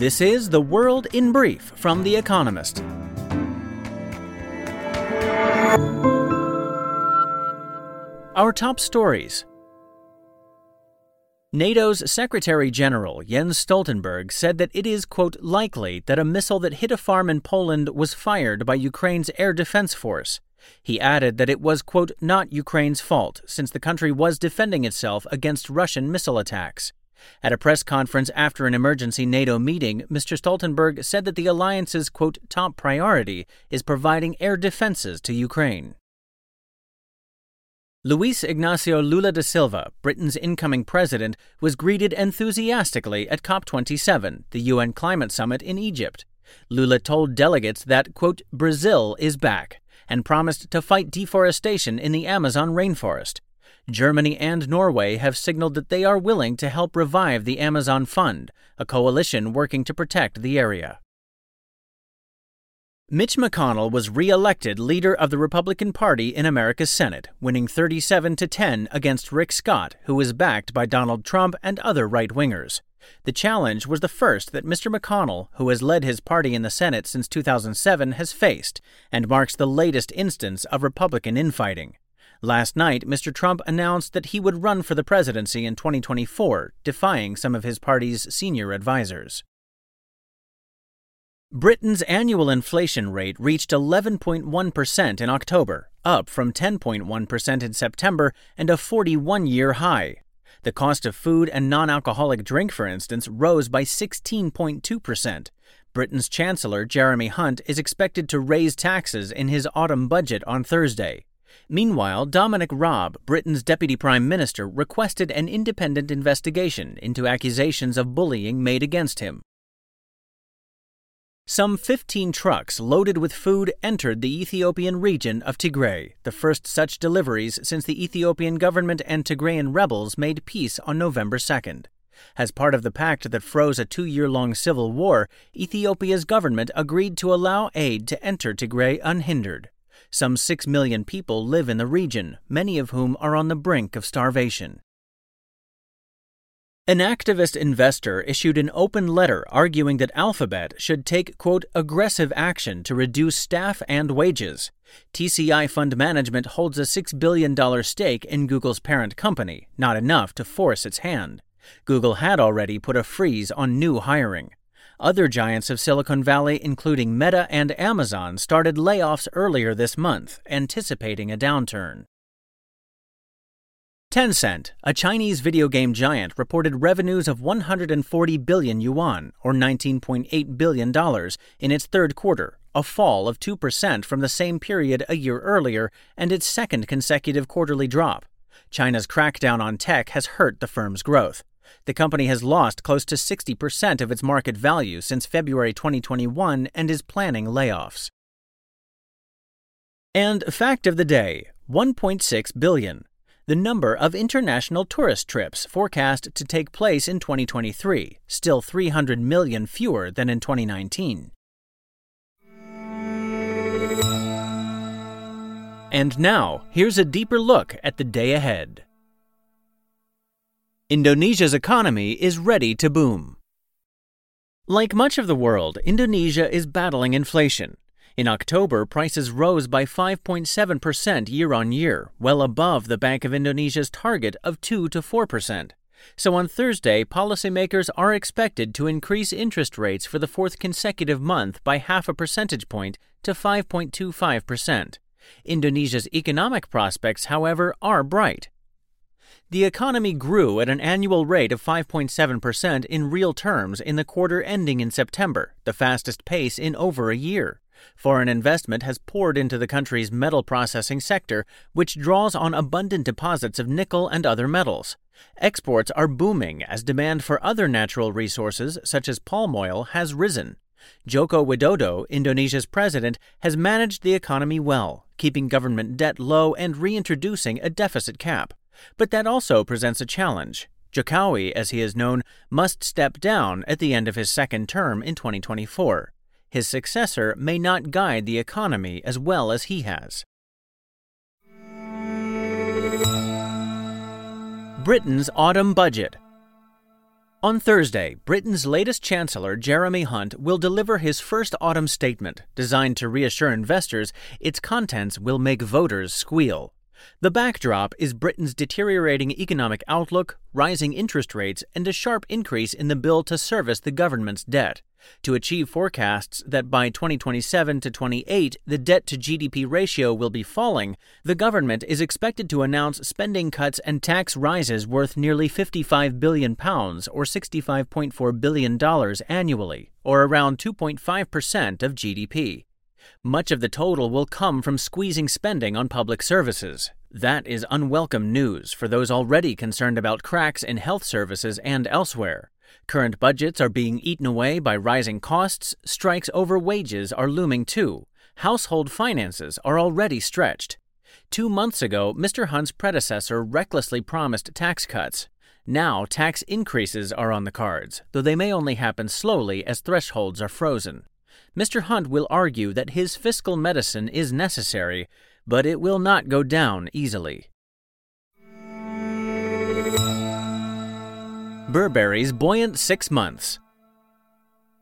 This is The World in Brief from The Economist. Our top stories. NATO's Secretary General Jens Stoltenberg said that it is, quote, likely that a missile that hit a farm in Poland was fired by Ukraine's air defense force. He added that it was, quote, not Ukraine's fault, since the country was defending itself against Russian missile attacks. At a press conference after an emergency NATO meeting, Mr. Stoltenberg said that the alliance's, quote, top priority is providing air defenses to Ukraine. Luis Ignacio Lula da Silva, Brazil's incoming president, was greeted enthusiastically at COP27, the UN climate summit in Egypt. Lula told delegates that, quote, Brazil is back, and promised to fight deforestation in the Amazon rainforest. Germany and Norway have signaled that they are willing to help revive the Amazon Fund, a coalition working to protect the area. Mitch McConnell was re-elected leader of the Republican Party in America's Senate, winning 37 to 10 against Rick Scott, who was backed by Donald Trump and other right-wingers. The challenge was the first that Mr. McConnell, who has led his party in the Senate since 2007, has faced, and marks the latest instance of Republican infighting. Last night, Mr. Trump announced that he would run for the presidency in 2024, defying some of his party's senior advisers. Britain's annual inflation rate reached 11.1% in October, up from 10.1% in September and a 41 year high. The cost of food and non alcoholic drink, for instance, rose by 16.2%. Britain's Chancellor, Jeremy Hunt, is expected to raise taxes in his autumn budget on Thursday. Meanwhile, Dominic Raab, Britain's Deputy Prime Minister, requested an independent investigation into accusations of bullying made against him. Some 15 trucks loaded with food entered the Ethiopian region of Tigray, the first such deliveries since the Ethiopian government and Tigrayan rebels made peace on November 2nd. As part of the pact that froze a two year long civil war, Ethiopia's government agreed to allow aid to enter Tigray unhindered. Some 6 million people live in the region, many of whom are on the brink of starvation. An activist investor issued an open letter arguing that Alphabet should take, quote, aggressive action to reduce staff and wages. TCI Fund Management holds a $6 billion stake in Google's parent company, not enough to force its hand. Google had already put a freeze on new hiring. Other giants of Silicon Valley, including Meta and Amazon, started layoffs earlier this month, anticipating a downturn. Tencent, a Chinese video game giant, reported revenues of 140 billion yuan, or $19.8 billion, in its third quarter, a fall of 2% from the same period a year earlier and its second consecutive quarterly drop. China's crackdown on tech has hurt the firm's growth. The company has lost close to 60% of its market value since February 2021 and is planning layoffs. And fact of the day 1.6 billion. The number of international tourist trips forecast to take place in 2023, still 300 million fewer than in 2019. And now, here's a deeper look at the day ahead. Indonesia's economy is ready to boom. Like much of the world, Indonesia is battling inflation. In October, prices rose by 5.7% year on year, well above the Bank of Indonesia's target of 2 to 4%. So on Thursday, policymakers are expected to increase interest rates for the fourth consecutive month by half a percentage point to 5.25%. Indonesia's economic prospects, however, are bright. The economy grew at an annual rate of 5.7% in real terms in the quarter ending in September, the fastest pace in over a year. Foreign investment has poured into the country's metal processing sector, which draws on abundant deposits of nickel and other metals. Exports are booming as demand for other natural resources, such as palm oil, has risen. Joko Widodo, Indonesia's president, has managed the economy well, keeping government debt low and reintroducing a deficit cap. But that also presents a challenge. Jokowi, as he is known, must step down at the end of his second term in 2024. His successor may not guide the economy as well as he has. Britain's autumn budget. On Thursday, Britain's latest Chancellor, Jeremy Hunt, will deliver his first autumn statement, designed to reassure investors its contents will make voters squeal. The backdrop is Britain's deteriorating economic outlook, rising interest rates, and a sharp increase in the bill to service the government's debt. To achieve forecasts that by 2027 to 28 the debt to GDP ratio will be falling, the government is expected to announce spending cuts and tax rises worth nearly 55 billion pounds or 65.4 billion dollars annually, or around 2.5% of GDP. Much of the total will come from squeezing spending on public services. That is unwelcome news for those already concerned about cracks in health services and elsewhere. Current budgets are being eaten away by rising costs, strikes over wages are looming too, household finances are already stretched. Two months ago, Mr. Hunt's predecessor recklessly promised tax cuts. Now, tax increases are on the cards, though they may only happen slowly as thresholds are frozen. Mr. Hunt will argue that his fiscal medicine is necessary, but it will not go down easily. Burberry's buoyant six months.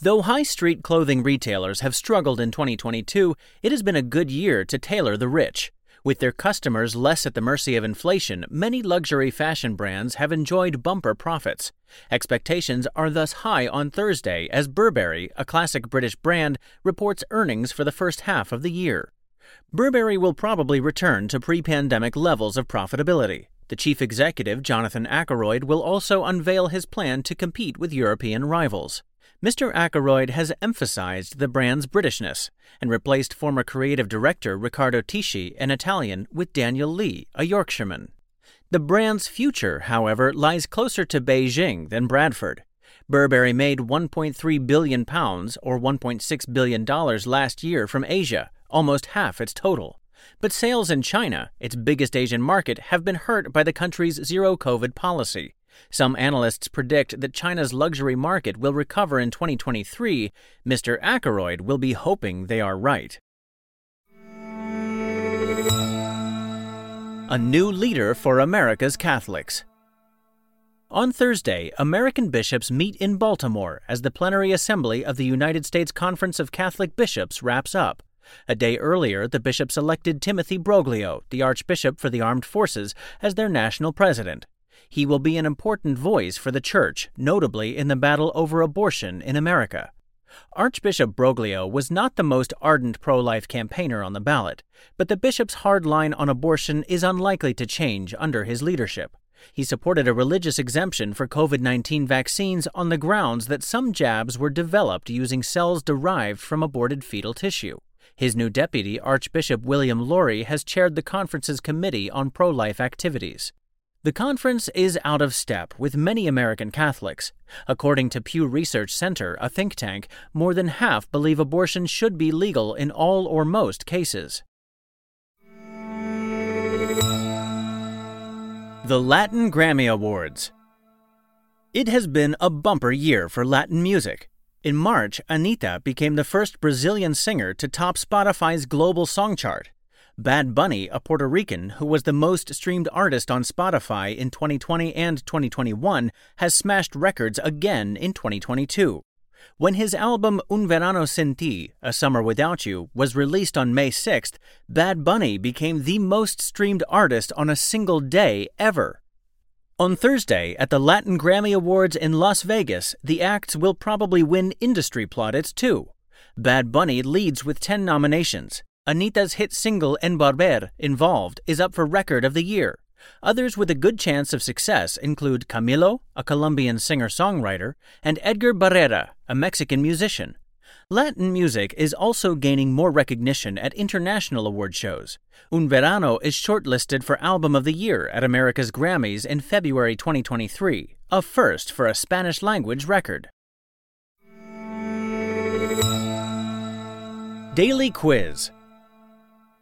Though high street clothing retailers have struggled in 2022, it has been a good year to tailor the rich. With their customers less at the mercy of inflation, many luxury fashion brands have enjoyed bumper profits. Expectations are thus high on Thursday as Burberry, a classic British brand, reports earnings for the first half of the year. Burberry will probably return to pre pandemic levels of profitability. The chief executive, Jonathan Akeroyd, will also unveil his plan to compete with European rivals. Mr. Akeroyd has emphasized the brand's Britishness and replaced former creative director Riccardo Tisci, an Italian, with Daniel Lee, a Yorkshireman. The brand's future, however, lies closer to Beijing than Bradford. Burberry made 1.3 billion pounds or 1.6 billion dollars last year from Asia, almost half its total. But sales in China, its biggest Asian market, have been hurt by the country's zero COVID policy. Some analysts predict that China's luxury market will recover in 2023. Mr. Akeroyd will be hoping they are right. A new leader for America's Catholics. On Thursday, American bishops meet in Baltimore as the plenary assembly of the United States Conference of Catholic Bishops wraps up. A day earlier, the bishops elected Timothy Broglio, the Archbishop for the Armed Forces, as their national president. He will be an important voice for the Church, notably in the battle over abortion in America. Archbishop Broglio was not the most ardent pro life campaigner on the ballot, but the bishop's hard line on abortion is unlikely to change under his leadership. He supported a religious exemption for COVID 19 vaccines on the grounds that some jabs were developed using cells derived from aborted fetal tissue. His new deputy, Archbishop William Lori, has chaired the conference's Committee on Pro Life Activities. The conference is out of step with many American Catholics. According to Pew Research Center, a think tank, more than half believe abortion should be legal in all or most cases. The Latin Grammy Awards. It has been a bumper year for Latin music. In March, Anitta became the first Brazilian singer to top Spotify's global song chart. Bad Bunny, a Puerto Rican who was the most streamed artist on Spotify in 2020 and 2021, has smashed records again in 2022. When his album Un Verano Sin Ti, A Summer Without You, was released on May 6th, Bad Bunny became the most streamed artist on a single day ever. On Thursday, at the Latin Grammy Awards in Las Vegas, the acts will probably win industry plaudits too. Bad Bunny leads with 10 nominations. Anitta's hit single Envolver, Involved, is up for Record of the Year. Others with a good chance of success include Camilo, a Colombian singer songwriter, and Edgar Barrera, a Mexican musician. Latin music is also gaining more recognition at international award shows. Un Verano is shortlisted for Album of the Year at America's Grammys in February 2023, a first for a Spanish language record. Daily Quiz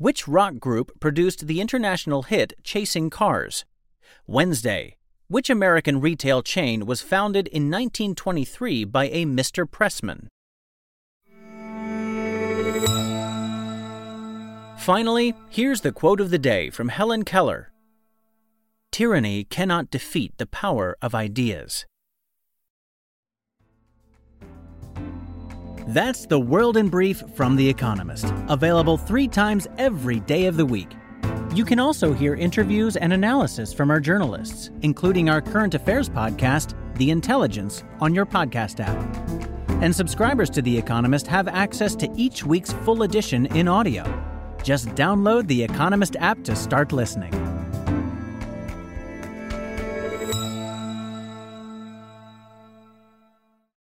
which rock group produced the international hit Chasing Cars? Wednesday, which American retail chain was founded in 1923 by a Mr. Pressman? Finally, here's the quote of the day from Helen Keller Tyranny cannot defeat the power of ideas. That's the world in brief from The Economist, available three times every day of the week. You can also hear interviews and analysis from our journalists, including our current affairs podcast, The Intelligence, on your podcast app. And subscribers to The Economist have access to each week's full edition in audio. Just download the Economist app to start listening.